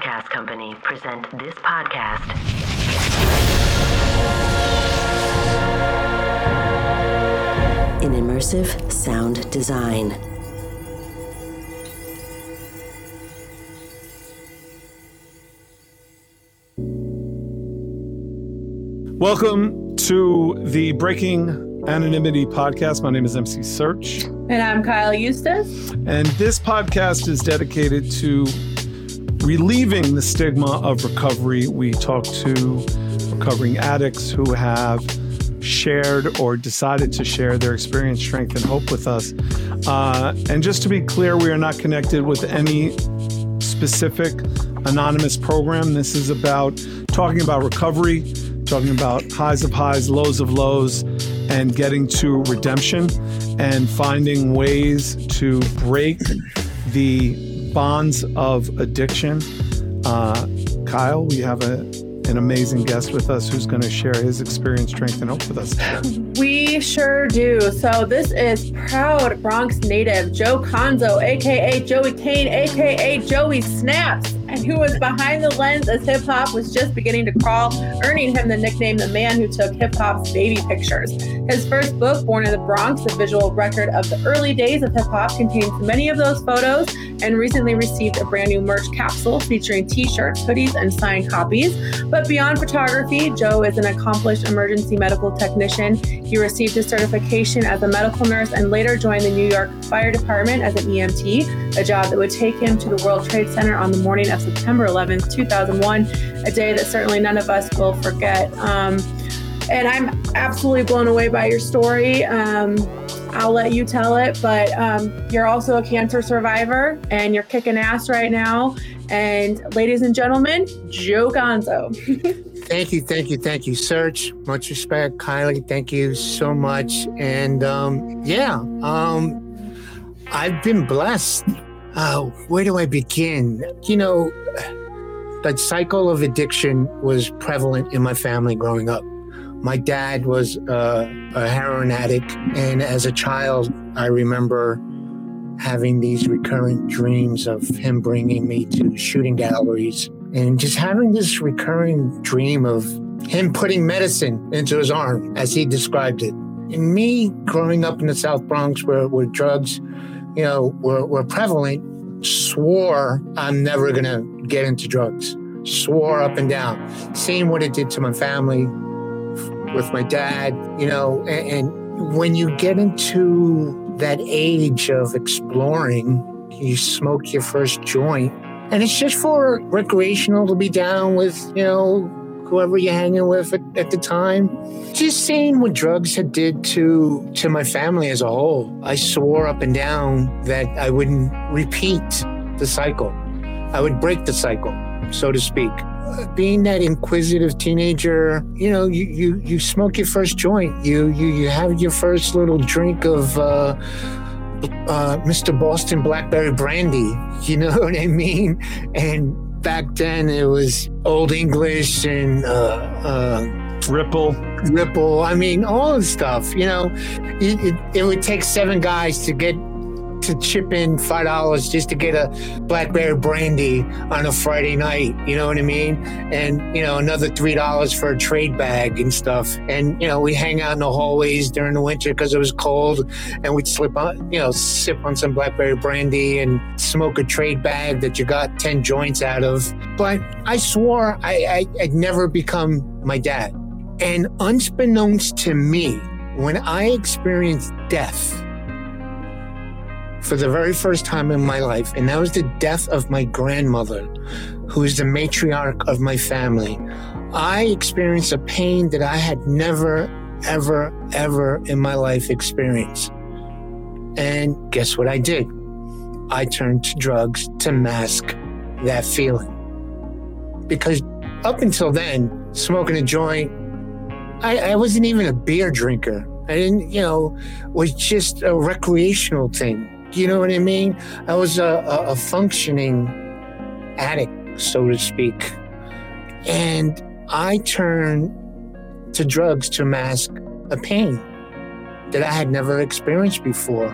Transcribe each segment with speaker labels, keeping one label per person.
Speaker 1: Podcast Company present this podcast. In immersive sound design.
Speaker 2: Welcome to the Breaking Anonymity podcast. My name is MC Serch.
Speaker 3: And I'm Kyle Eustice.
Speaker 2: And this podcast is dedicated to relieving the stigma of recovery. We talk to recovering addicts who have shared or decided to share their experience, strength, and hope with us. Uh, and just to be clear, we are not connected with any specific anonymous program. This is about talking about recovery, talking about highs of highs, lows of lows, and getting to redemption and finding ways to break the bonds of addiction. Uh, Kyle, we have a, an amazing guest with us who's going to share his experience, strength, and hope with us.
Speaker 3: We sure do. So, this is proud Bronx native Joe Conzo, aka Joey Kane, aka Joey Snaps and who was behind the lens as hip hop was just beginning to crawl, earning him the nickname the man who took hip hop's baby pictures. His first book, Born in the Bronx, a visual record of the early days of hip hop, contains many of those photos and recently received a brand new merch capsule featuring t shirts, hoodies, and signed copies. But beyond photography, Joe is an accomplished emergency medical technician. He received his certification as a medical nurse and later joined the New York Fire Department as an EMT, a job that would take him to the World Trade Center on the morning of September 11th, 2001, a day that certainly none of us will forget. Um, and I'm absolutely blown away by your story. Um, I'll let you tell it, but um, you're also a cancer survivor and you're kicking ass right now. And ladies and gentlemen, Joe Conzo.
Speaker 4: thank you, thank you, thank you, Serch. Much respect, Kylie. Thank you so much. And um, yeah, um, I've been blessed uh, where do I begin? You know, that cycle of addiction was prevalent in my family growing up. My dad was uh, a heroin addict, and as a child, I remember having these recurrent dreams of him bringing me to shooting galleries and just having this recurring dream of him putting medicine into his arm, as he described it. And me growing up in the South Bronx, where, where drugs you know, were, were prevalent, swore I'm never going to get into drugs. Swore up and down. Seeing what it did to my family with my dad, you know, and, and when you get into that age of exploring, you smoke your first joint, and it's just for recreational to be down with, you know, whoever you're hanging with at, at, the time. Just seeing what drugs had did to to my family as a whole. I swore up and down that I wouldn't repeat the cycle. I would break the cycle, so to speak. Being that inquisitive teenager, you know, you, you, you smoke your first joint, you, you, you have your first little drink of uh, uh, Mr. Boston Blackberry Brandy, you know what I mean? And back then it was Old English and uh, uh,
Speaker 2: Ripple.
Speaker 4: Ripple. I mean, all the stuff. You know, it, it, it, would take seven guys to get to chip in five dollars just to get a blackberry brandy on a Friday night. You know what I mean? And you know another three dollars for a trey bag and stuff. And you know we hang out in the hallways during the winter because it was cold, and we'd slip on, you know, sip on some blackberry brandy and smoke a trey bag that you got ten joints out of. But I swore I, I I'd never become my dad. And unbeknownst to me, when I experienced death for the very first time in my life, and that was the death of my grandmother, who is the matriarch of my family. I experienced a pain that I had never, ever, ever in my life experienced. And guess what I did? I turned to drugs to mask that feeling. because up until then, smoking a joint, I, I wasn't even a beer drinker. I didn't, you know, was just a recreational thing. You know what I mean? I was a, a, a functioning addict, so to speak. And I turned to drugs to mask a pain that I had never experienced before.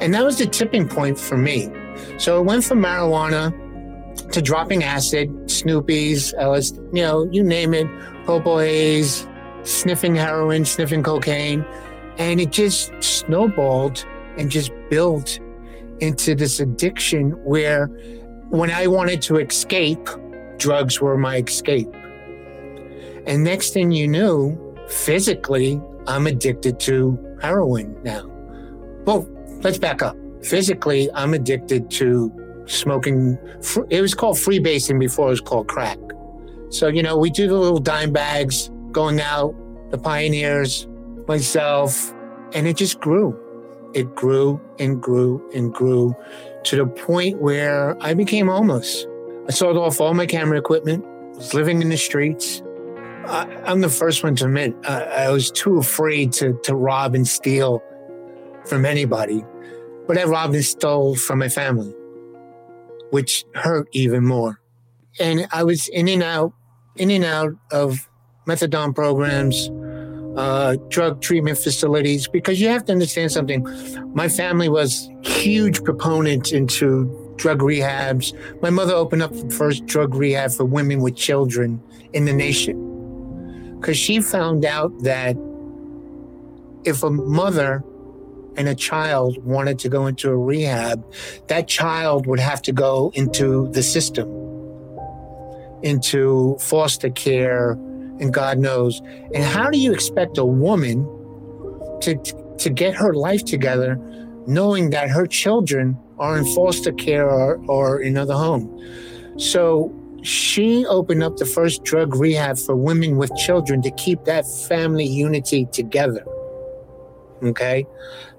Speaker 4: And that was the tipping point for me. So it went from marijuana to dropping acid, Snoopies, LSD, you know, you name it, Popo Haze, sniffing heroin, sniffing cocaine. And it just snowballed and just built into this addiction where when I wanted to escape, drugs were my escape. And next thing you knew, physically, I'm addicted to heroin now. Well, let's back up. Physically, I'm addicted to smoking. It was called freebasing before it was called crack. So, you know, we do the little dime bags going out, the pioneers, myself, and it just grew. It grew and grew and grew to the point where I became homeless. I sold off all my camera equipment, was living in the streets. I, am the first one to admit uh, I was too afraid to, to rob and steal from anybody, but I robbed and stole from my family, which hurt even more. And I was in and out, in and out of methadone programs, uh, drug treatment facilities, because you have to understand something. My family was huge proponents into drug rehabs. My mother opened up the first drug rehab for women with children in the nation because she found out that if a mother and a child wanted to go into a rehab, that child would have to go into the system, into foster care, and God knows. And how do you expect a woman to, to get her life together knowing that her children are in foster care or, or in another home? So she opened up the first drug rehab for women with children to keep that family unity together. Okay.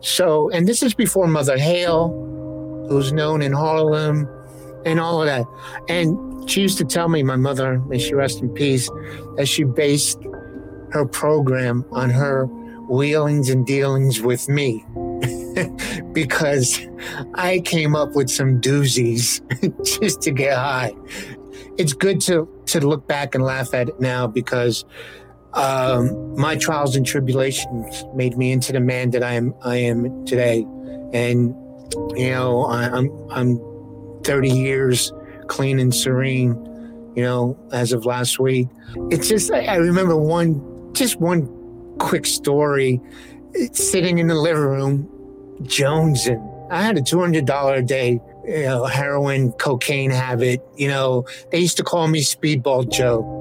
Speaker 4: So, and this is before Mother Hale, who's known in Harlem and all of that. And she used to tell me, my mother, may she rest in peace, that she based her program on her wheelings and dealings with me. because I came up with some doozies just to get high it's good to to look back and laugh at it now because um, my trials and tribulations made me into the man that I am I am today, and you know I, I'm I'm 30 years clean and serene. You know, as of last week, it's just I remember one just one quick story. Sitting in the living room, Jones and I had a $200 a day you know, heroin, cocaine habit. You know, they used to call me Speedball Joe.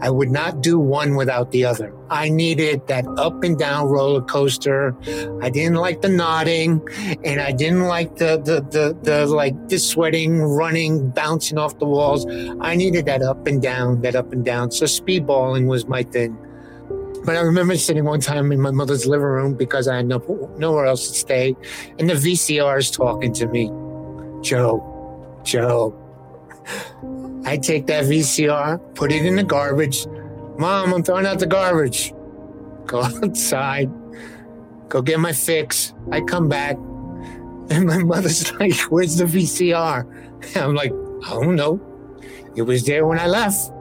Speaker 4: I would not do one without the other. I needed that up and down roller coaster. I didn't like the nodding and I didn't like the, the, the, the like the sweating, running, bouncing off the walls. I needed that up and down, that up and down. So speedballing was my thing. But I remember sitting one time in my mother's living room because I had no, nowhere else to stay, and the VCR is talking to me. Joe, Joe. I take that VCR, put it in the garbage. Mom, I'm throwing out the garbage. Go outside, go get my fix. I come back, and my mother's like, Where's the VCR? And I'm like, I don't know. It was there when I left.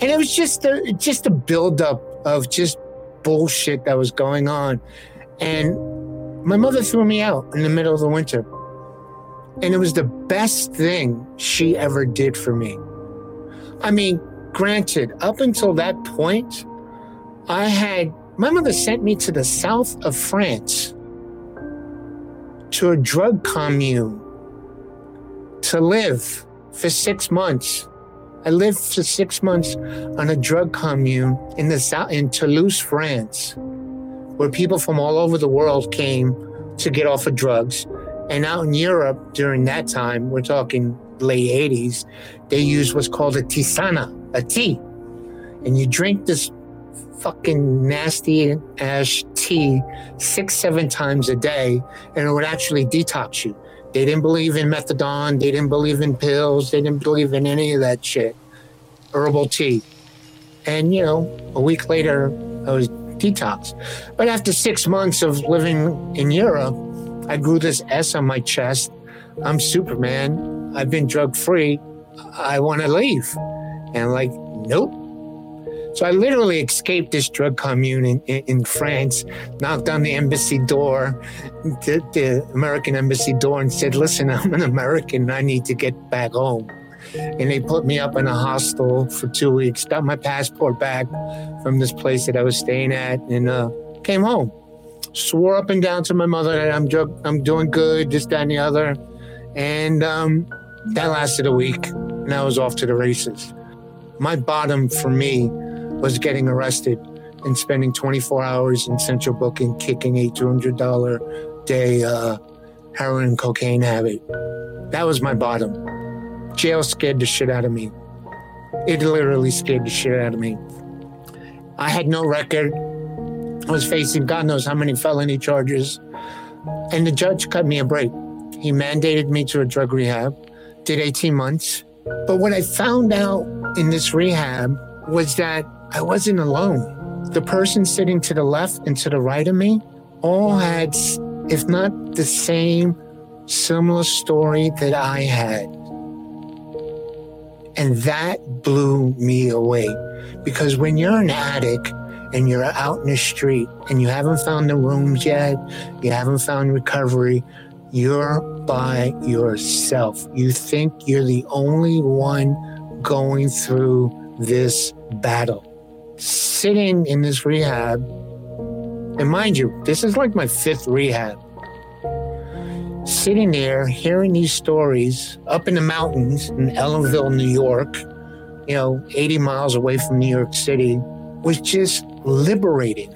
Speaker 4: And it was just a just a buildup of just bullshit that was going on. And my mother threw me out in the middle of the winter. And it was the best thing she ever did for me. I mean, granted, up until that point, I had my mother sent me to the south of France to a drug commune to live for six months. I lived for six months on a drug commune in the south in Toulouse, France, where people from all over the world came to get off of drugs and out in Europe during that time, we're talking late 80s, they used what's called a tisana, a tea. And you drink this fucking nasty ash tea six, seven times a day, and it would actually detox you. They didn't believe in methadone, they didn't believe in pills, they didn't believe in any of that shit. herbal tea. And, you know, a week later, I was detoxed. But after six months of living in Europe, I grew this S on my chest. I'm Superman. I've been drug free. I want to leave. And I'm like, nope. So I literally escaped this drug commune in, in, in France, knocked on the embassy door, the, the American embassy door, and said, listen, I'm an American. I need to get back home. And they put me up in a hostel for two weeks, got my passport back from this place that I was staying at, and uh, came home. Swore up and down to my mother that I'm, I'm doing good, this, that, and the other. And um, that lasted a week, and I was off to the races. My bottom for me was getting arrested and spending 24 hours in central booking, kicking a $200 day uh, heroin cocaine habit. That was my bottom. Jail scared the shit out of me. It literally scared the shit out of me. I had no record. Was facing God knows how many felony charges. And the judge cut me a break. He mandated me to a drug rehab, did 18 months. But what I found out in this rehab was that I wasn't alone. The person sitting to the left and to the right of me all had, if not the same, similar story that I had. And that blew me away because when you're an addict and you're out in the street and you haven't found the rooms yet, you haven't found recovery, you're by yourself. You think you're the only one going through this battle. Sitting in this rehab, and mind you, this is like my fifth rehab sitting there hearing these stories up in the mountains in Ellenville, New York, you know, 80 miles away from New York City, was just liberating.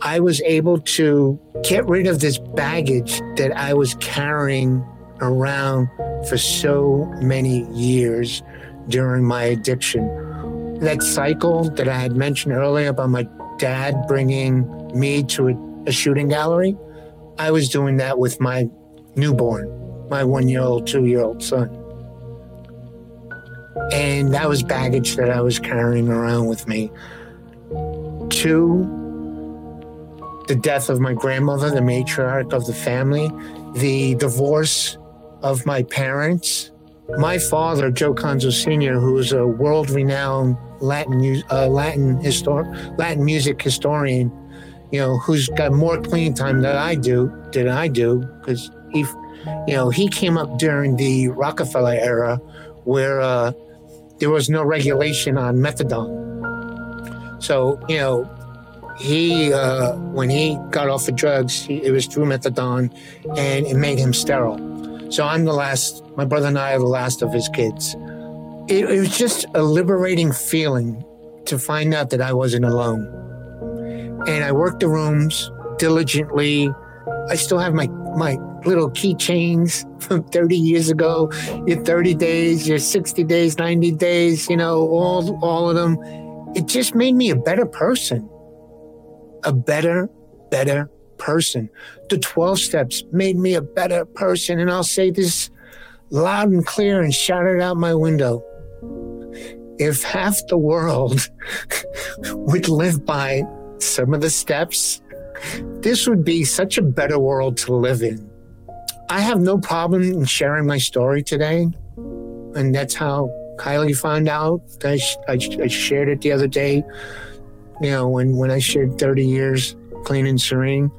Speaker 4: I was able to get rid of this baggage that I was carrying around for so many years during my addiction. That cycle that I had mentioned earlier about my dad bringing me to a, a shooting gallery, I was doing that with my newborn, my one year old, two year old son. And that was baggage that I was carrying around with me. Two, the death of my grandmother, the matriarch of the family, the divorce of my parents. My father, Joe Conzo Sr., who is a world renowned Latin, uh, Latin, histor- Latin music historian, you know, who's got more clean time than I do, than I do, because he, you know, he came up during the Rockefeller era where uh, there was no regulation on methadone. So, you know, he, uh, when he got off the drugs, he, it was through methadone and it made him sterile. So I'm the last, my brother and I are the last of his kids. It, it was just a liberating feeling to find out that I wasn't alone. And I worked the rooms diligently. I still have my, my little keychains from 30 years ago. Your 30 days, your 60 days, 90 days, you know, all all of them. It just made me a better person. A better, better person. The 12 steps made me a better person. And I'll say this loud and clear and shout it out my window. If half the world would live by some of the steps, this would be such a better world to live in. I have no problem in sharing my story today. And that's how Kylie found out. I, I, I shared it the other day, you know, when, when I shared 30 years clean and serene.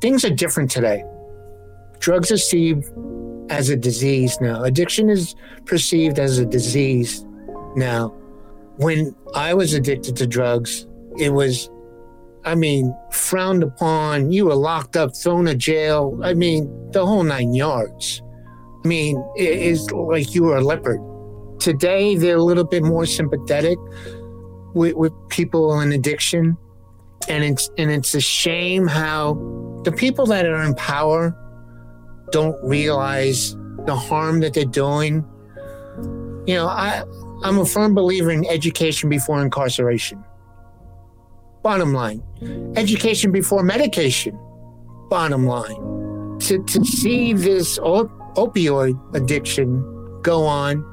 Speaker 4: Things are different today. Drugs are seen as a disease now. Addiction is perceived as a disease now. When I was addicted to drugs, it was I mean, frowned upon. You were locked up, thrown in jail. I mean, the whole nine yards. I mean, it's like you were a leopard. Today, they're a little bit more sympathetic with, with people in addiction, and it's and it's a shame how the people that are in power don't realize the harm that they're doing. You know, I I'm a firm believer in education before incarceration. Bottom line, education before medication. Bottom line, to, to see this op- opioid addiction go on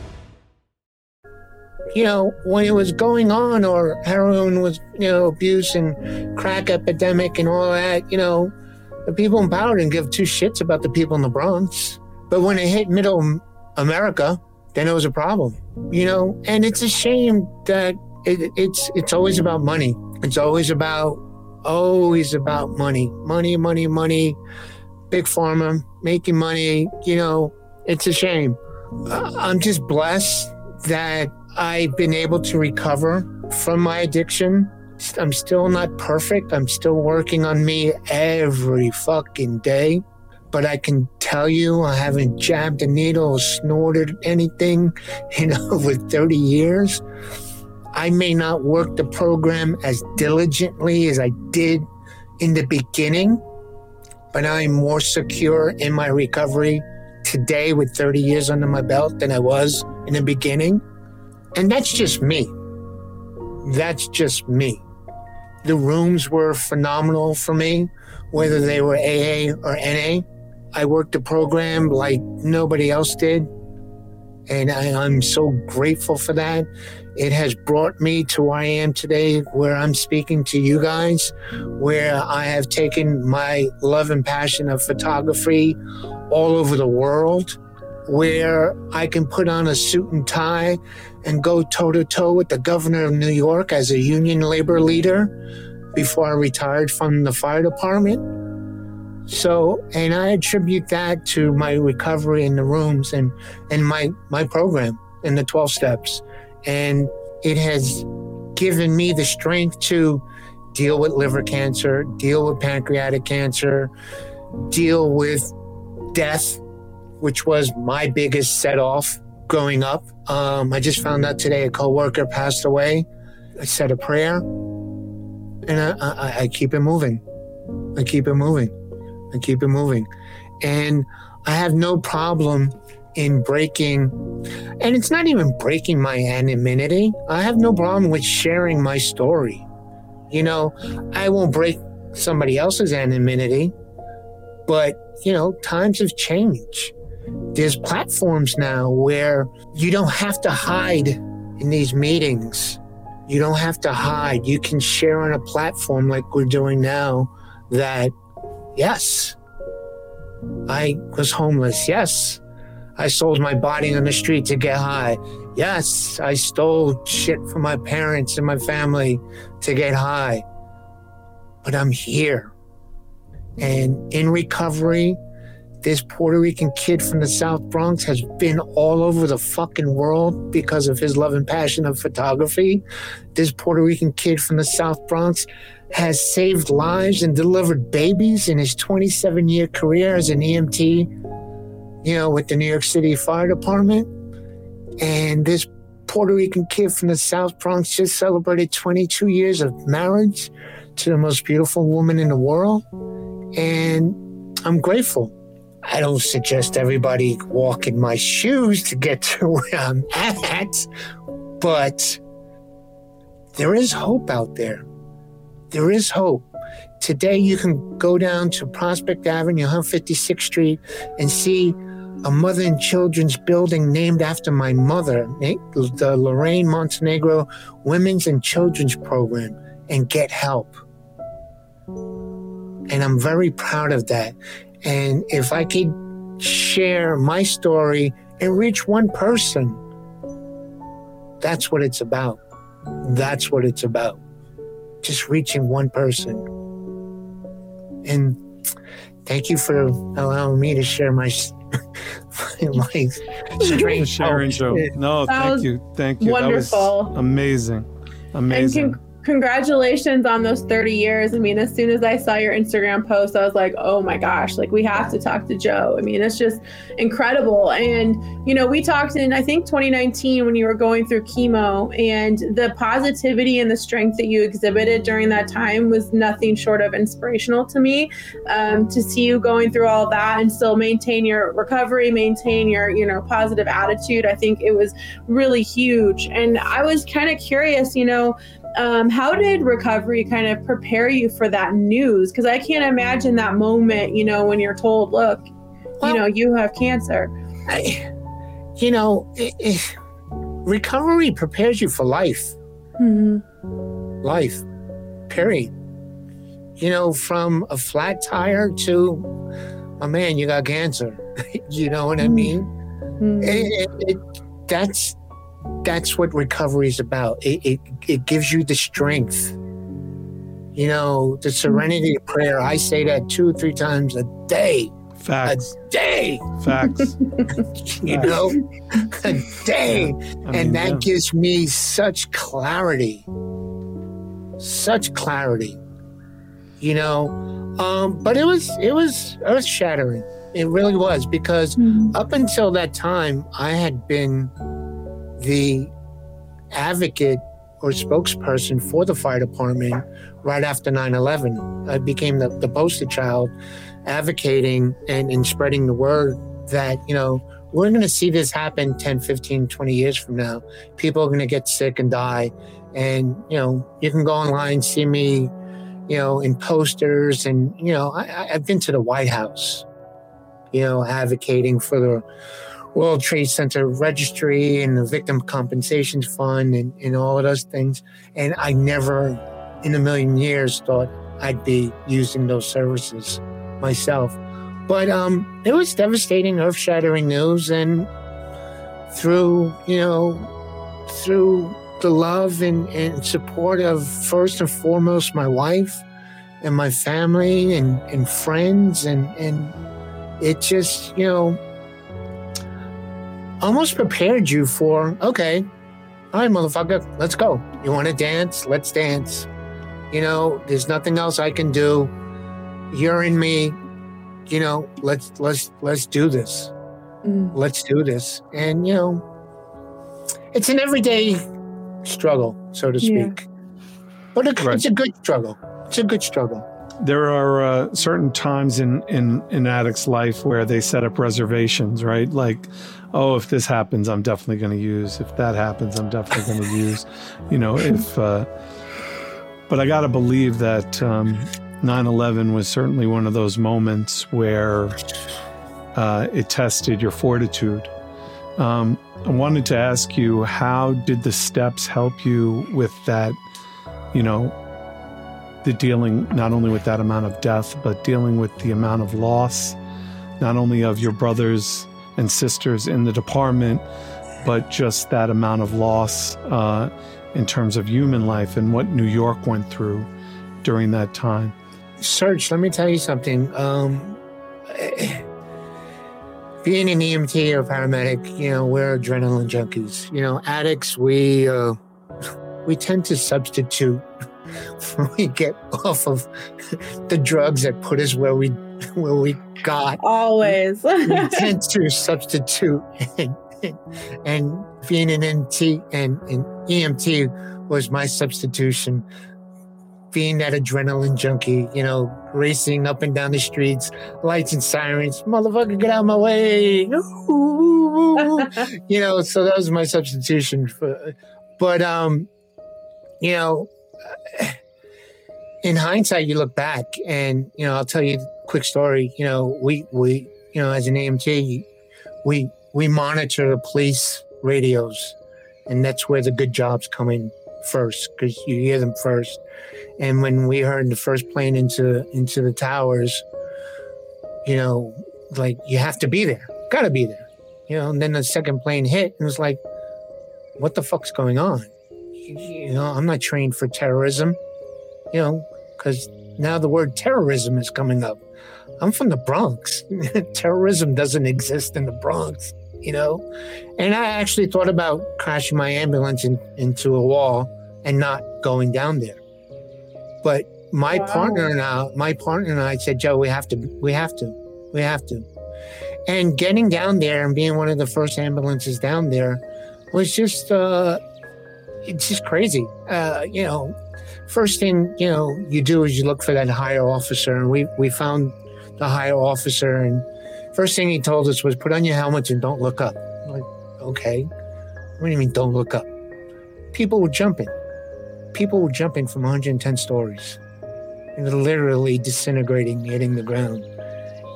Speaker 4: You know, when it was going on, or heroin was, you know, abuse and crack epidemic and all that, you know, the people in power didn't give two shits about the people in the Bronx. But when it hit middle America, then it was a problem, you know? And it's a shame that it, it's, it's always about money. It's always about, always about money, money, money, money, big pharma, making money, you know, it's a shame. Uh, I'm just blessed that I've been able to recover from my addiction I'm still not perfect. I'm still working on me every fucking day. But I can tell you, I haven't jabbed a needle or snorted anything in over 30 years. I may not work the program as diligently as I did in the beginning, but I'm more secure in my recovery today with 30 years under my belt than I was in the beginning. And that's just me. That's just me. The rooms were phenomenal for me, whether they were AA or NA. I worked the program like nobody else did. And I, am so grateful for that. It has brought me to where I am today, where I'm speaking to you guys, where I have taken my love and passion of photography all over the world, where I can put on a suit and tie and go toe to toe with the governor of New York as a union labor leader before I retired from the fire department. So, and I attribute that to my recovery in the rooms and, and my, my program in the 12 steps. And it has given me the strength to deal with liver cancer, deal with pancreatic cancer, deal with death, which was my biggest set off growing up. Um, I just found out today a coworker passed away. I said a prayer and I, I, I keep it moving. I keep it moving. I keep it moving. And I have no problem in breaking, and it's not even breaking my anonymity. I have no problem with sharing my story. You know, I won't break somebody else's anonymity, but, you know, times have changed. There's platforms now where you don't have to hide in these meetings. You don't have to hide. You can share on a platform like we're doing now that, yes, I was homeless. Yes, I sold my body on the street to get high. Yes, I stole shit from my parents and my family to get high. But I'm here. And in recovery, this Puerto Rican kid from the South Bronx has been all over the fucking world because of his love and passion of photography. This Puerto Rican kid from the South Bronx has saved lives and delivered babies in his 27 year career as an EMT, you know, with the New York City Fire Department. And this Puerto Rican kid from the South Bronx just celebrated 22 years of marriage to the most beautiful woman in the world. And I'm grateful. I don't suggest everybody walk in my shoes to get to where I'm at, but there is hope out there. There is hope. Today, you can go down to Prospect Avenue, 156th Street, and see a mother and children's building named after my mother, the Lorraine Montenegro Women's and Children's Program, and get help. And I'm very proud of that. And if I could share my story and reach one person, that's what it's about. That's what it's about. Just reaching one person. And thank you for allowing me to share my my strange
Speaker 2: Sharon Joe. Oh,
Speaker 3: no,
Speaker 2: thank you. Thank you. That
Speaker 3: wonderful.
Speaker 2: was amazing. Amazing.
Speaker 3: Congratulations on those 30 years. I mean, as soon as I saw your Instagram post, I was like, oh my gosh, like we have to talk to Joe. I mean, it's just incredible. And, you know, we talked in, I think, 2019 when you were going through chemo, and the positivity and the strength that you exhibited during that time was nothing short of inspirational to me. Um, to see you going through all that and still maintain your recovery, maintain your, you know, positive attitude, I think it was really huge. And I was kind of curious, you know, um, how did recovery kind of prepare you for that news? Because I can't imagine that moment, you know, when you're told, look, you know, you have cancer.
Speaker 4: I, you know, it, it, recovery prepares you for life.
Speaker 3: Mm-hmm.
Speaker 4: Life, period. You know, from a flat tire to, oh man, you got cancer. you know what I mean?
Speaker 3: Mm-hmm.
Speaker 4: It, that's that's what recovery is about. It, it it gives you the strength. You know, the serenity of prayer. I say that two or three times a day.
Speaker 2: Facts.
Speaker 4: A day.
Speaker 2: Facts.
Speaker 4: you know, a day.
Speaker 2: I mean,
Speaker 4: and that
Speaker 2: yeah.
Speaker 4: gives me such clarity. Such clarity. You know. Um, but it was it was earth shattering. It really was because up until that time I had been the advocate or spokesperson for the fire department right after 9-11 i became the, the poster child advocating and, and spreading the word that you know we're going to see this happen 10 15 20 years from now. People are going to get sick and die. And you know you can go online see me you know in posters and you know I- i've been to the white house you know advocating for the World Trade Center Registry and the Victim Compensation Fund and, and all of those things. And I never in a million years thought I'd be using those services myself. But um, it was devastating, earth shattering news. And through, you know, through the love and, and support of first and foremost my wife and my family and, and friends and, and it just, you know, almost prepared you for, okay, all right, motherfucker, let's go. You want to dance? Let's dance. You know, there's nothing else I can do. You're in me. You know, let's let's let's do this.
Speaker 3: Mm.
Speaker 4: Let's do this. And you know, it's an everyday struggle, so to speak.
Speaker 3: Yeah.
Speaker 4: speak. But it,
Speaker 2: Right.
Speaker 4: it's a good struggle. It's a good struggle.
Speaker 2: There are uh, certain times in, in in addicts life where they set up reservations right? Like oh if this happens i'm definitely going to use. If that happens i'm definitely going to use. You know if uh, but i got to believe that um, 9-11 was certainly one of those moments where uh, it tested your fortitude. Um, i wanted to ask you how did the steps help you with that you know the dealing not only with that amount of death, but dealing with the amount of loss, not only of your brothers and sisters in the department, but just that amount of loss uh, in terms of human life and what New York went through during that time.
Speaker 4: Serch, let me tell you something. Um, being an EMT or paramedic, you know, we're adrenaline junkies. You know, addicts, we uh, we tend to substitute when we get off of the drugs that put us where we where we got.
Speaker 3: Always.
Speaker 4: We tend to substitute, and, and being an NT and an EMT was my substitution being that adrenaline junkie, you know, racing up and down the streets, lights and sirens, motherfucker, get out of my way. you know, so that was my substitution for but um, you know, in hindsight you look back and you know, I'll tell you a quick story. You know, we we you know, as an EMT, we we monitor the police radios and that's where the good jobs come in first because you hear them first. And when we heard the first plane into into the towers, you know, like you have to be there, gotta be there, you know. And then the second plane hit, and it was like, what the fuck's going on? You know, I'm not trained for terrorism, you know, because now the word terrorism is coming up. I'm from the Bronx. terrorism doesn't exist in the Bronx, you know? And I actually thought about crashing my ambulance in, into a wall and not going down there. But my wow. partner and I, my partner and I said, Joe, we have to, we have to, we have to. And getting down there and being one of the first ambulances down there was just, uh, it's just crazy. Uh, you know, first thing you know you do is you look for that higher officer, and we we found the higher officer, and first thing he told us was put on your helmets and don't look up. I'm like, okay, what do you mean don't look up? People were jumping. People were jumping from 110 stories, and literally disintegrating, hitting the ground,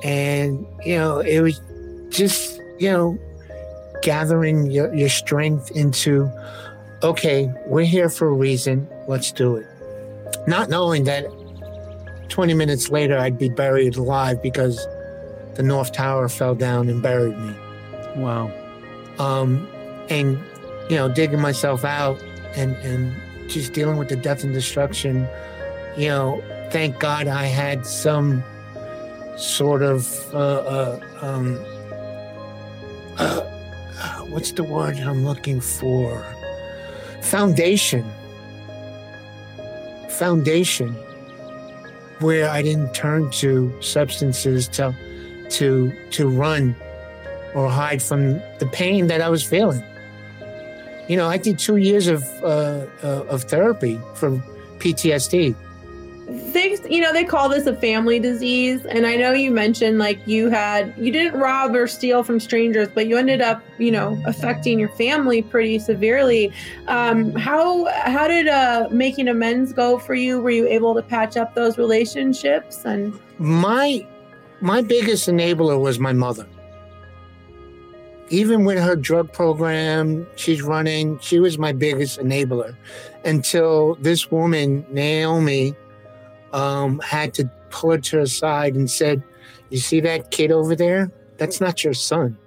Speaker 4: and you know it was just you know gathering your, your strength into okay, we're here for a reason. Let's do it. Not knowing that 20 minutes later I'd be buried alive because the North Tower fell down and buried me.
Speaker 2: Wow.
Speaker 4: Um, and, you know, digging myself out and, and just dealing with the death and destruction, you know, thank God I had some sort of, uh, uh, um, uh, what's the word I'm looking for? Foundation. Foundation where I didn't turn to substances to to to run or hide from the pain that I was feeling. You know, I did two years of uh, uh, of therapy for PTSD
Speaker 3: you know they call this a family disease. And i know you mentioned like you had you didn't rob or steal from strangers but you ended up you know affecting your family pretty severely. Um, how how did uh, making amends go for you? Were you able to patch up those relationships? And
Speaker 4: my my biggest enabler was my mother. Even with her drug program she's running she was my biggest enabler until this woman naomi um, had to pull her to her side and said, You see that kid over there? That's not your son.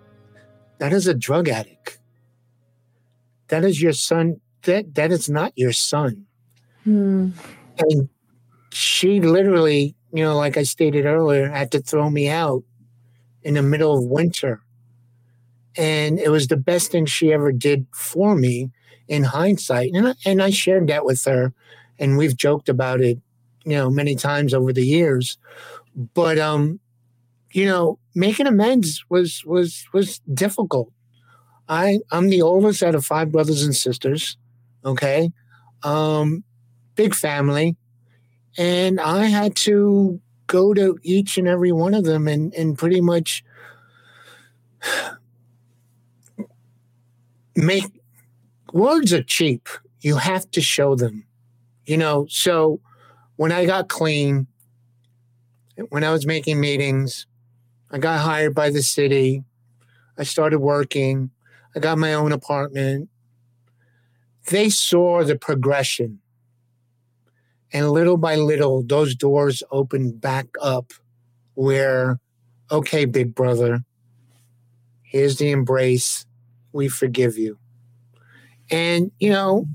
Speaker 4: That is a drug addict. That is your son. That that is not your son. Hmm. And she literally, you know, like I stated earlier, had to throw me out in the middle of winter. And it was the best thing she ever did for me in hindsight. And I, and I shared that with her, and we've joked about it you know, many times over the years. But um, you know, making amends was was was difficult. I I'm the oldest out of five brothers and sisters. Okay, um, big family, and I had to go to each and every one of them and and pretty much make words are cheap. You have to show them, you know. So when I got clean, when I was making meetings, I got hired by the city. I started working. I got my own apartment. They saw the progression. And little by little, those doors opened back up where, okay, big brother, here's the embrace. We forgive you. And, you know,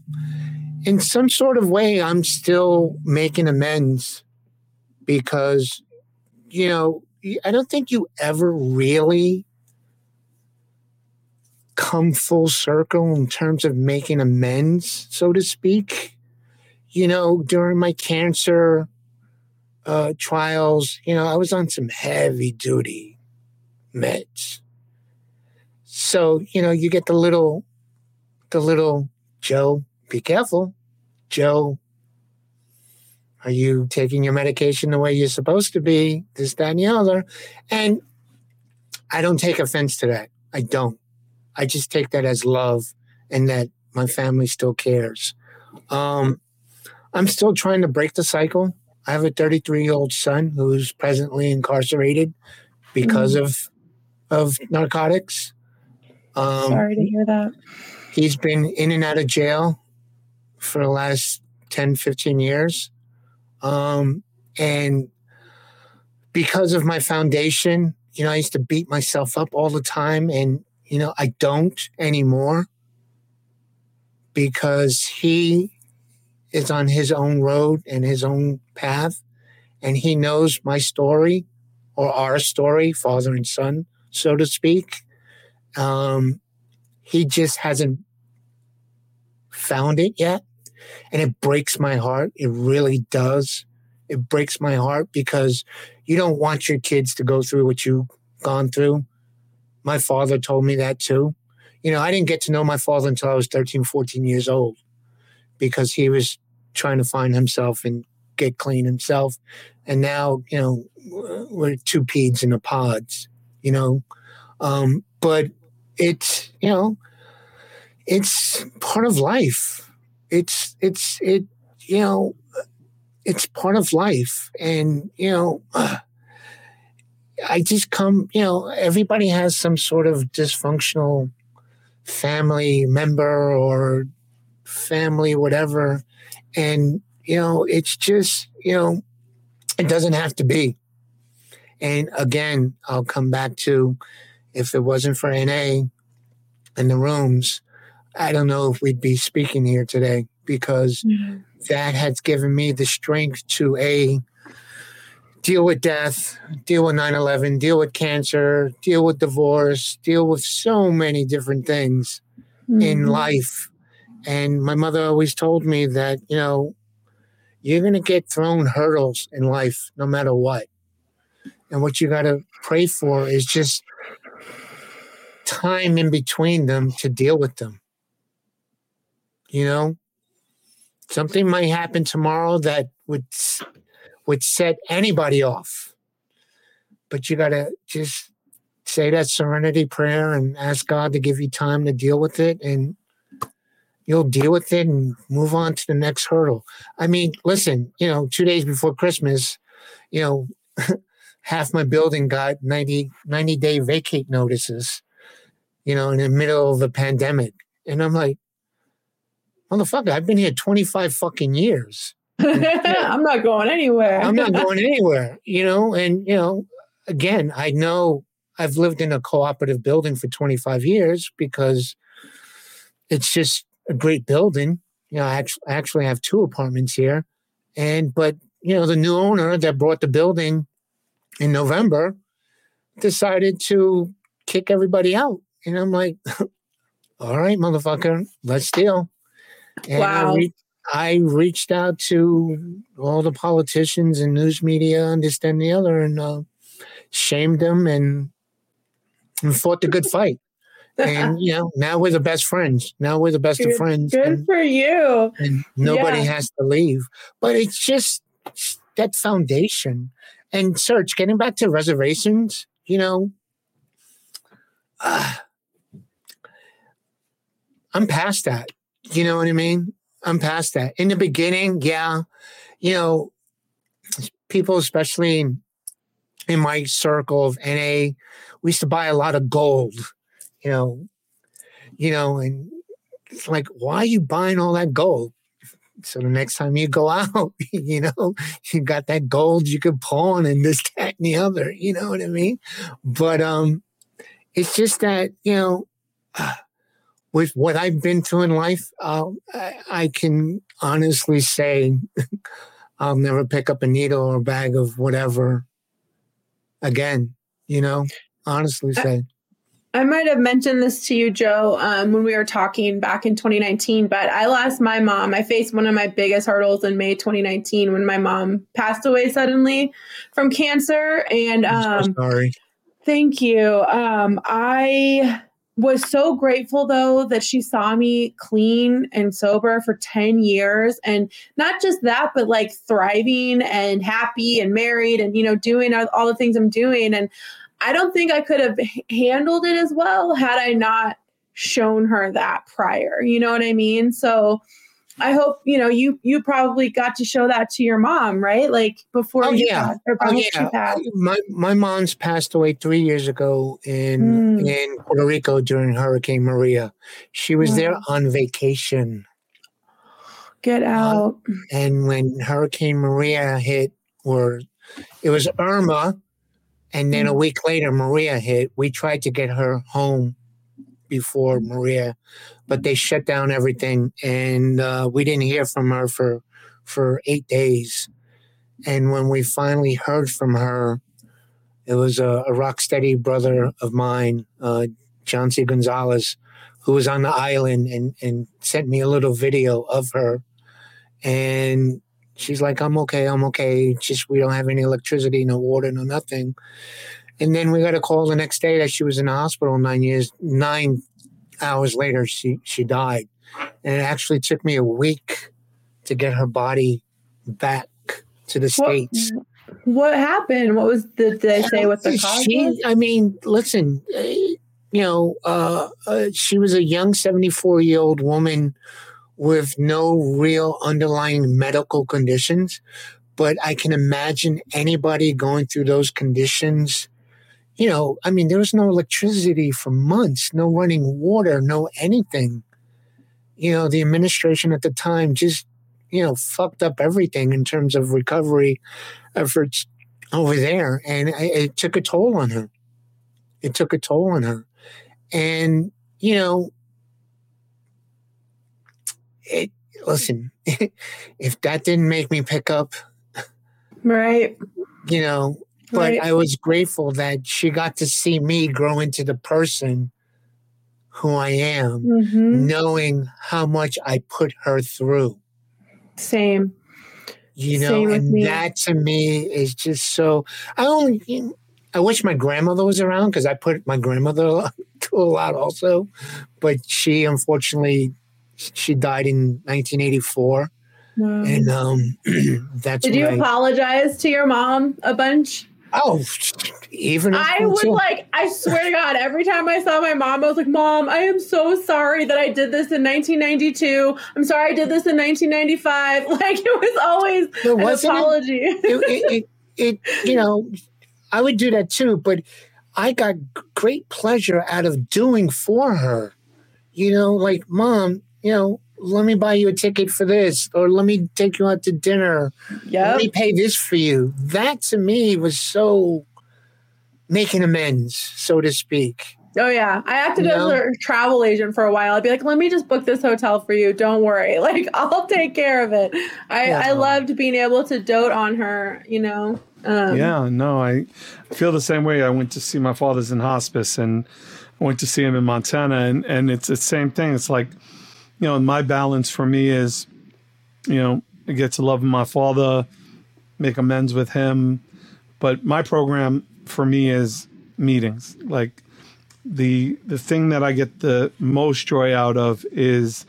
Speaker 4: in some sort of way, I'm still making amends because, you know, I don't think you ever really come full circle in terms of making amends, so to speak. You know, during my cancer uh, trials, you know, I was on some heavy duty meds. So, you know, you get the little, the little Joe, be careful. Joe, are you taking your medication the way you're supposed to be? This, that, and the other. And I don't take offense to that. I don't. I just take that as love and that my family still cares. Um, I'm still trying to break the cycle. I have a 33 year old son who's presently incarcerated because mm-hmm. of of narcotics.
Speaker 3: Um, Sorry to hear that.
Speaker 4: He's been in and out of jail for the last 10, 15 years. Um, and because of my foundation, you know, I used to beat myself up all the time. And, you know, I don't anymore because he is on his own road and his own path. and he knows my story or our story, father and son, so to speak. Um, he just hasn't found it yet. And it breaks my heart. It really does. It breaks my heart because you don't want your kids to go through what you've gone through. My father told me that too. You know, I didn't get to know my father until I was 13, 14 years old because he was trying to find himself and get clean himself. And now, you know, we're two peas in the pods, you know. Um, but it's, you know, it's part of life. It's, it's, it, you know, it's part of life. And, you know, I just come, you know, everybody has some sort of dysfunctional family member or family, whatever. And, you know, it's just, you know, it doesn't have to be. And again, I'll come back to if it wasn't for NA and the rooms, I don't know if we'd be speaking here today because mm-hmm. that has given me the strength to A, deal with death, deal with 9 11, deal with cancer, deal with divorce, deal with so many different things mm-hmm. in life. And my mother always told me that, you know, you're going to get thrown hurdles in life no matter what. And what you got to pray for is just time in between them to deal with them. You know, something might happen tomorrow that would would set anybody off. But you got to just say that serenity prayer and ask God to give you time to deal with it and you'll deal with it and move on to the next hurdle. I mean, listen, you know, 2 days before Christmas, you know, half my building got 90 90 day vacate notices, you know, in the middle of the pandemic. And I'm like, motherfucker, I've been here 25 fucking years.
Speaker 3: I'm not going anywhere.
Speaker 4: I'm not going anywhere, you know, and, you know, again, I know I've lived in a cooperative building for 25 years because it's just a great building. You know, I actually, I actually have two apartments here. And, but, you know, the new owner that brought the building in November decided to kick everybody out. And I'm like, all right, motherfucker, let's deal. And wow. I, re- I, reached out to all the politicians and news media and this and the other and uh, shamed them and, and fought the good fight. and you know, now we're the best friends. Now we're the best
Speaker 3: good,
Speaker 4: of friends.
Speaker 3: Good and, for you.
Speaker 4: And nobody yeah. has to leave. But it's just that foundation. And Serch, getting back to reservations, you know, uh, I'm past that. You know what I mean? I'm past that. In the beginning, yeah, you know, people, especially in, my circle of NA, we used to buy a lot of gold, you know, you know, and it's like, why are you buying all that gold? So the next time you go out, you know, you got that gold you could pawn and this, that, and the other. You know what I mean? But um, it's just that you know, uh, with what I've been through in life, uh, I, I, can honestly say I'll never pick up a needle or a bag of whatever again. You know, honestly say.
Speaker 3: I might have mentioned this to you, Joe, um, when we were talking back in 2019, but I lost my mom. I faced one of my biggest hurdles in May 2019 when my mom passed away suddenly from cancer. And um,
Speaker 4: so sorry.
Speaker 3: Thank you. Um, I was so grateful though that she saw me clean and sober for 10 years and not just that but like thriving and happy and married and you know doing all the things I'm doing and I don't think I could have handled it as well had I not shown her that prior. You know what I mean? So I hope you know you you probably got to show that to your mom, right? Like before
Speaker 4: oh,
Speaker 3: you
Speaker 4: yeah. Oh, yeah. My my mom's passed away three years ago in mm. in Puerto Rico during Hurricane Maria. She was there on vacation.
Speaker 3: Get out.
Speaker 4: Um, and when Hurricane Maria hit, or it was Irma, and then a mm. week later, Maria hit. We tried to get her home before Maria, but they shut down everything, and uh, we didn't hear from her for for eight days. And when we finally heard from her, it was a, a rock steady brother of mine, uh, John C. Gonzalez, who was on the island and, and sent me a little video of her. And she's like, I'm okay, I'm okay. Just we don't have any electricity, no water, no nothing. And then we got a call the next day that she was in the hospital nine years, nine hours later, she, she died. And it actually took me a week to get her body back to the
Speaker 3: What-
Speaker 4: States.
Speaker 3: What happened? What was did they say what the cause
Speaker 4: she,
Speaker 3: was?
Speaker 4: I mean, listen, uh, you know, uh, uh, she was a young 74 year old woman with no real underlying medical conditions. But I can imagine anybody going through those conditions. You know, I mean, there was no electricity for months, no running water, no anything. You know, the administration at the time just, you know, fucked up everything in terms of recovery efforts over there, and it, it took a toll on her. It took a toll on her, and you know, it. Listen, if that didn't make me pick up,
Speaker 3: Right.
Speaker 4: you know, but
Speaker 3: Right.
Speaker 4: I was grateful that she got to see me grow into the person who I am,
Speaker 3: hmm
Speaker 4: knowing how much I put her through.
Speaker 3: Same.
Speaker 4: you know
Speaker 3: Same
Speaker 4: and
Speaker 3: me.
Speaker 4: that to me is just so i only i wish my grandmother was around because i put my grandmother to a lot also but she unfortunately she died in 1984
Speaker 3: Wow.
Speaker 4: and um that's
Speaker 3: Did you
Speaker 4: I,
Speaker 3: apologize to your mom a bunch?
Speaker 4: Oh even
Speaker 3: I would
Speaker 4: until-
Speaker 3: like, I swear to God, every time I saw my mom, I was like, Mom, I am so sorry that I did this in 1992. I'm sorry I did this in 1995. Like, it was always
Speaker 4: There
Speaker 3: an apology.
Speaker 4: it, it, it, it, you know, I would do that too, but I got great pleasure out of doing for her. You know, like, mom, you know, let me buy you a ticket for this, or let me take you out to dinner. Yeah.
Speaker 3: Let
Speaker 4: me pay this for you. That to me was so making amends, so to speak.
Speaker 3: Oh, yeah. I acted
Speaker 4: No.
Speaker 3: as a travel agent for a while. I'd be like, let me just book this hotel for you. Don't worry. Like, I'll take care of it. I,
Speaker 4: Yeah.
Speaker 3: I loved being able to dote on her, you know? Um,
Speaker 2: Yeah, no, I feel the same way. I went to see my father's in hospice and I went to see him in Montana and, and it's the same thing. It's like, you know, my balance for me is, you know, I get to love my father, make amends with him. But my program for me is meetings. Like the the thing that I get the most joy out of is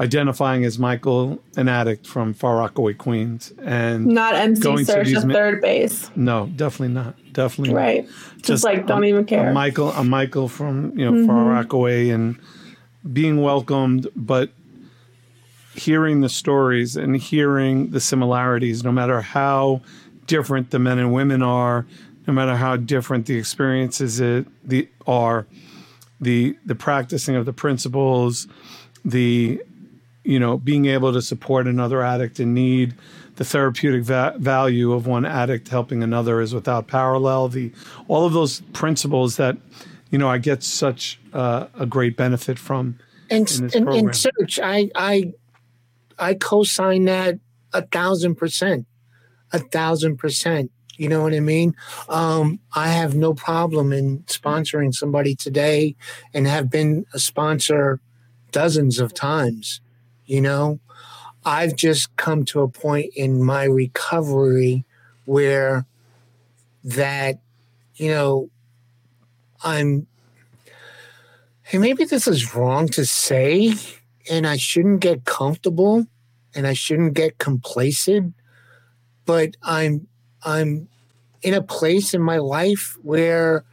Speaker 2: identifying as Michael, an addict from Far Rockaway, Queens. And
Speaker 3: Not MC
Speaker 2: Going to
Speaker 3: search at
Speaker 2: mi-
Speaker 3: third base.
Speaker 2: no, definitely not. Definitely not.
Speaker 3: Right. Just, like, don't
Speaker 2: I'm-
Speaker 3: even care.
Speaker 2: I'm Michael, I'm Michael from you know mm-hmm. Far Rockaway and being welcomed, but hearing the stories and hearing the similarities, no matter how different the men and women are, no matter how different the experiences it, the are, the the practicing of the principles, the you know being able to support another addict in need the therapeutic va- value of one addict helping another is without parallel the all of those principles that you know i get such uh, a great benefit from
Speaker 4: And
Speaker 2: in this
Speaker 4: and, and Serch, I I I co-sign that a thousand percent, a thousand percent. You know what I mean? Um, I have no problem in sponsoring somebody today, and have been a sponsor dozens of times. You know, I've just come to a point in my recovery where that, you know, I'm hey, maybe this is wrong to say, and I shouldn't get comfortable and I shouldn't get complacent, but I'm I'm in a place in my life where,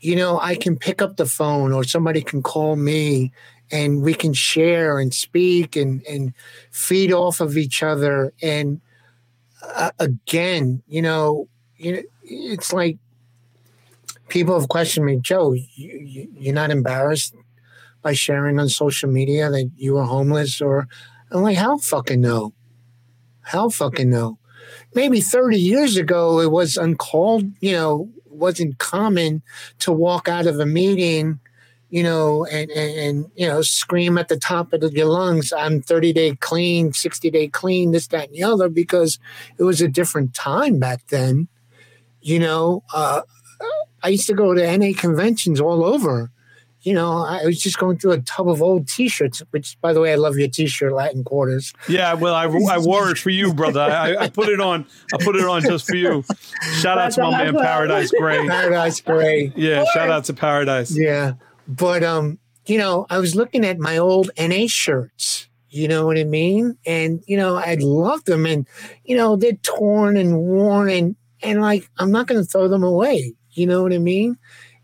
Speaker 4: you know, I can pick up the phone or somebody can call me and we can share and speak and, and feed off of each other. And uh, again, you know, you know, it's like people have questioned me, Joe, you, you, you're not embarrassed by sharing on social media that you were homeless or I'm like, how fucking no? How fucking no? Maybe 30 years ago it was uncalled, you know, wasn't common to walk out of a meeting you know, and, and, and, you know, scream at the top of your lungs, I'm 30 day clean, 60 day clean, this, that, and the other, because it was a different time back then. You know, uh, I used to go to NA conventions all over. You know, I was just going through a tub of old T-shirts. Which, by the way, I love your T-shirt, Latin Quarters.
Speaker 2: Yeah, well, I, I wore it for you, brother. I, I put it on. I put it on just for you. Shout out to my man, Paradise Gray.
Speaker 4: Paradise Gray.
Speaker 2: Yeah, shout out to Paradise.
Speaker 4: Yeah, but um, you know, I was looking at my old NA shirts. You know what I mean? And you know, I love them, and you know, they're torn and worn, and and like I'm not going to throw them away. You know what I mean?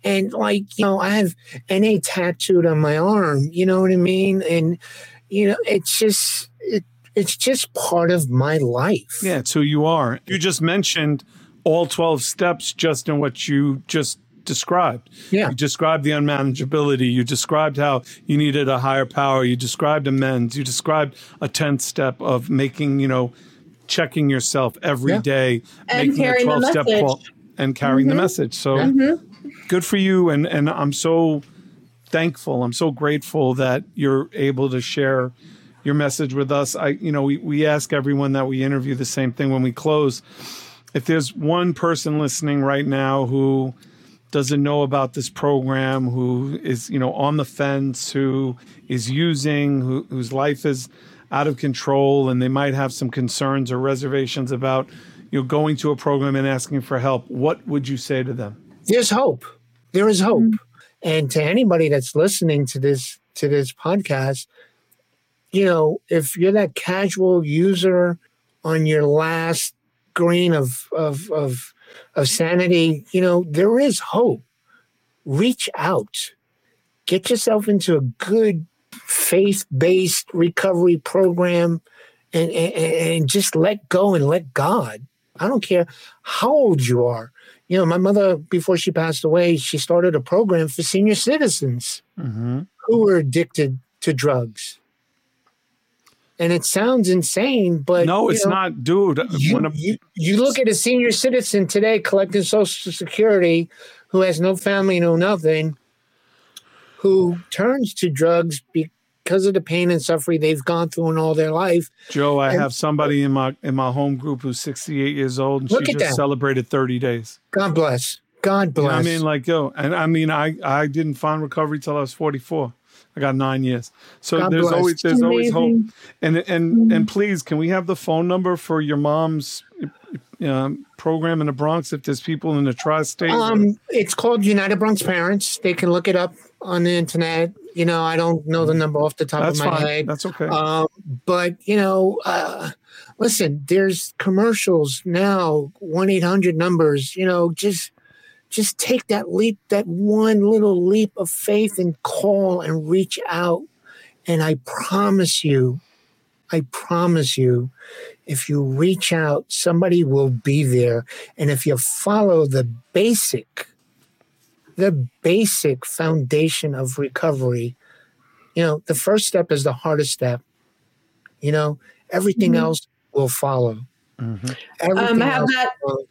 Speaker 4: And like, you know, I have NA tattooed on my arm, you know what I mean? And, you know, it's just, it, it's just part of my life.
Speaker 2: Yeah, it's who you are. You just mentioned all 12 steps just in what you just described.
Speaker 4: Yeah.
Speaker 2: You described the unmanageability. You described how you needed a higher power. You described amends. You described a 10th step of making, you know, checking yourself every
Speaker 4: Yeah.
Speaker 2: day,
Speaker 3: And
Speaker 2: making a
Speaker 3: carrying the
Speaker 2: 12 step
Speaker 3: message.
Speaker 2: call and carrying the mm-hmm. message. So mm-hmm. good for you. And, and I'm so thankful. I'm so grateful that you're able to share your message with us. I, you know, we, we ask everyone that we interview the same thing when we close. If there's one person listening right now who doesn't know about this program, who is, you know, on the fence, who is using, who, whose life is out of control, and they might have some concerns or reservations about, you know, going to a program and asking for help, what would you say to them?
Speaker 4: There's hope. There is hope. Mm-hmm. And to anybody that's listening to this to this podcast, you know, if you're that casual user on your last grain of of of of sanity, you know, there is hope. Reach out. Get yourself into a good faith-based recovery program and, and, and just let go and let God. I don't care how old you are. You know, my mother, before she passed away, she started a program for senior citizens
Speaker 2: Mm-hmm.
Speaker 4: who were addicted to drugs. And it sounds insane, but
Speaker 2: no, it's
Speaker 4: know,
Speaker 2: not, dude.
Speaker 4: You,
Speaker 2: a-
Speaker 4: you, you look at a senior citizen today collecting Social Security who has no family, no nothing, who turns to drugs because of the pain and suffering they've gone through in all their life.
Speaker 2: Joe, I
Speaker 4: And-
Speaker 2: have somebody in my in my home group who's 68 years old, and she just
Speaker 4: that.
Speaker 2: celebrated 30 days.
Speaker 4: God bless. God
Speaker 2: You
Speaker 4: bless.
Speaker 2: know I mean, like yo, and I mean, I I didn't find recovery till I was 44. I got nine years, so
Speaker 4: God
Speaker 2: there's
Speaker 4: bless.
Speaker 2: always there's always hope.
Speaker 3: Amazing.
Speaker 2: And and and please, can we have the phone number for your mom's um, program in the Bronx? If there's people in the tri-state,
Speaker 4: Um, it's called United Bronx Parents. They can look it up on the internet. You know, I don't know the number off the top
Speaker 2: that's
Speaker 4: of my
Speaker 2: fine.
Speaker 4: head.
Speaker 2: That's okay.
Speaker 4: Um, but you know, uh, listen, there's commercials now, one eight hundred numbers. You know, just just take that leap, that one little leap of faith, and call and reach out. And I promise you, I promise you, if you reach out, somebody will be there. And if you follow the basic, the basic foundation of recovery, you know, the first step is the hardest step. You know, everything else will follow.
Speaker 2: Mhm.
Speaker 4: Everything
Speaker 3: Um, I have
Speaker 4: else
Speaker 3: that.
Speaker 4: will.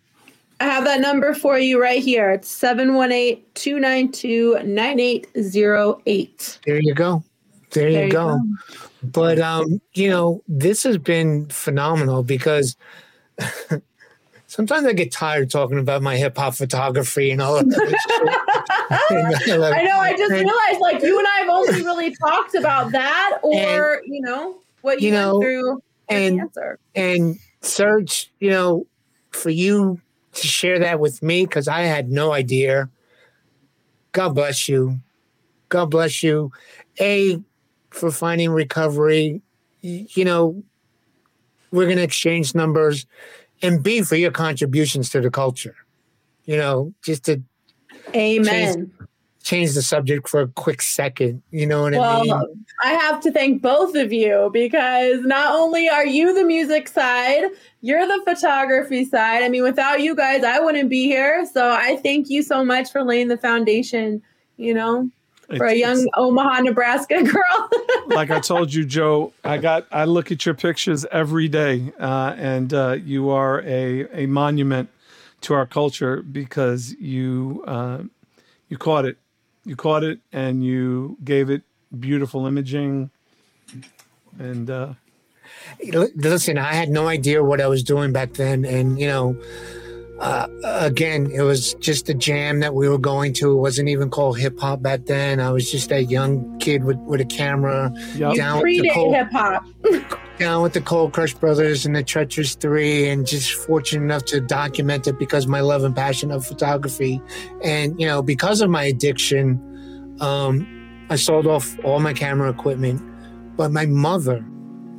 Speaker 3: I have that number for you right here. It's 718 292 9808.
Speaker 4: There you go. There,
Speaker 3: There
Speaker 4: you
Speaker 3: you
Speaker 4: go.
Speaker 3: go.
Speaker 4: But um, you know, this has been phenomenal because sometimes I get tired talking about my hip hop photography and all of that.
Speaker 3: I know. I just realized, like, you and I have only really talked about that, or you know, what you,
Speaker 4: You know,
Speaker 3: went through
Speaker 4: and
Speaker 3: cancer.
Speaker 4: and Serch, you know, for you to share that with me because I had no idea. God bless you. God bless you. A for finding recovery. You know, we're going to exchange numbers, and B for your contributions to the culture. You know, just to
Speaker 3: Amen.
Speaker 4: change the subject for a quick second. You know what I
Speaker 3: Well,
Speaker 4: mean?
Speaker 3: I have to thank both of you because not only are you the music side, you're the photography side. I mean, without you guys, I wouldn't be here. So I thank you so much for laying the foundation, you know, for a young Omaha, Nebraska girl.
Speaker 2: like I told you, Joe, I got I look at your pictures every day, uh, and uh, you are a a monument to our culture because you uh, you caught it. you caught it and you gave it beautiful imaging. And uh,
Speaker 4: Listen, I had no idea what I was doing back then, and you know, uh, again, it was just a jam that we were going to. It wasn't even called hip hop back then. I was just a young kid with, with a camera
Speaker 2: Yep.
Speaker 4: down with the cold,
Speaker 3: hip hop.
Speaker 4: down with the Cold Crush Brothers and the Treacherous Three, and just fortunate enough to document it because of my love and passion of photography, and you know, because of my addiction, um, I sold off all my camera equipment, but my mother,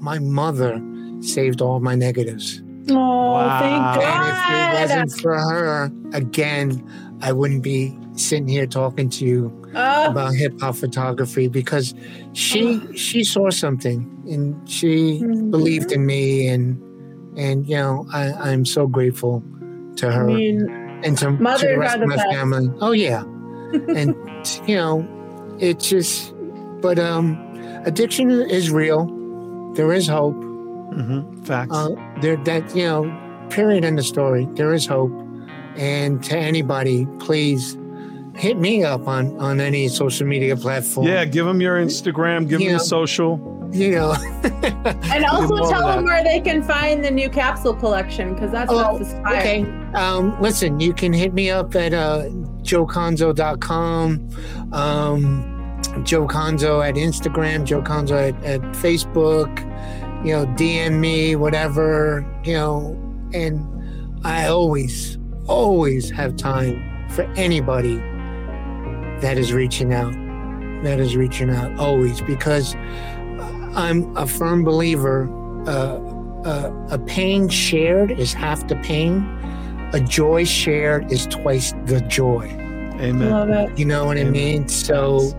Speaker 4: my mother, saved all my negatives.
Speaker 3: Oh,
Speaker 2: Wow.
Speaker 3: thank God.
Speaker 4: And if it wasn't for her, again, I wouldn't be sitting here talking to you
Speaker 3: Oh,
Speaker 4: about hip hop photography because she she saw something and she
Speaker 3: Mhm.
Speaker 4: believed in me and and you know I, I'm so grateful to
Speaker 3: I
Speaker 4: her
Speaker 3: mean,
Speaker 4: and to, to the rest
Speaker 3: are the
Speaker 4: of my
Speaker 3: best.
Speaker 4: family. Oh yeah, and you know it's just but um addiction is real. There is hope.
Speaker 2: Mhm, facts.
Speaker 4: Uh, there that you know, period in the story. There is hope, and to anybody, please hit me up on on any social media platform.
Speaker 2: yeah, give them your Instagram, give them
Speaker 4: Yeah.
Speaker 2: the social.
Speaker 4: you know.
Speaker 3: and also
Speaker 2: more of
Speaker 3: tell
Speaker 2: that.
Speaker 3: them where they can find the new capsule collection because that's
Speaker 4: Oh,
Speaker 3: what's inspired.
Speaker 4: okay. Um, listen, you can hit me up at uh, joeconzo.com, um, Joe Conzo at Instagram, Joe Conzo at, at Facebook, you know, DM me, whatever, you know, and I always, always have time for anybody that is reaching out, that is reaching out, always, because I'm a firm believer. Uh, uh, a pain shared is half the pain. A joy shared is twice the joy.
Speaker 2: Amen.
Speaker 3: Love it.
Speaker 4: You know what I mean? So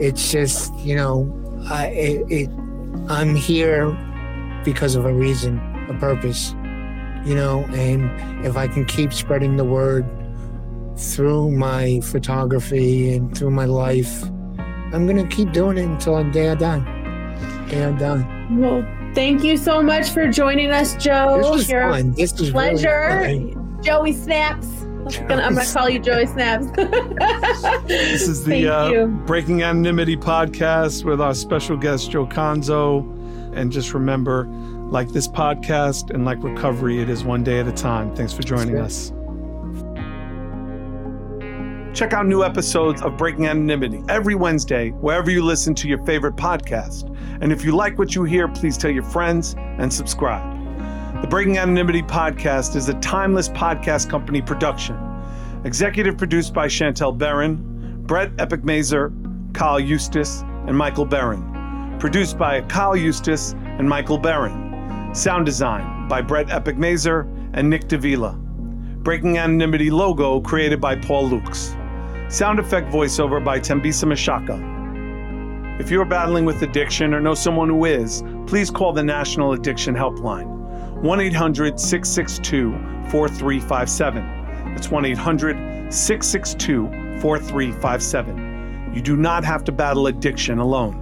Speaker 4: it's just you know, I it, it I'm here because of a reason, a purpose. You know, and if I can keep spreading the word through my photography and through my life, I'm gonna keep doing it until the day I die. Day I die.
Speaker 3: Well, thank you so much for joining us, Joe.
Speaker 4: This was
Speaker 3: You're
Speaker 4: fun. This was
Speaker 3: pleasure.
Speaker 4: Really fun.
Speaker 3: Joey Snaps. I'm gonna, I'm gonna call you Joey Snaps.
Speaker 2: This is the uh. Breaking Anonymity podcast with our special guest, Joe Conzo. And just remember, like this podcast and like recovery, it is one day at a time. Thanks for joining us. Check out new episodes of Breaking Anonymity every Wednesday, wherever you listen to your favorite podcast. And if you like what you hear, please tell your friends and subscribe. The Breaking Anonymity podcast is a timeless podcast company production. Executive produced by Chantel Barron, Brett Epic Mazer, Kyle Eustice, and Michael Barron. Produced by Kyle Eustice and Michael Barron. Sound design by Brett Epic Mazer and Nick Davila. Breaking Anonymity logo created by Paul Lukes. Sound effect voiceover by Thembisa Mshaka. If you're battling with addiction or know someone who is, please call the National Addiction Helpline 1 800 662 4357. That's 1 800 662 4357. You do not have to battle addiction alone.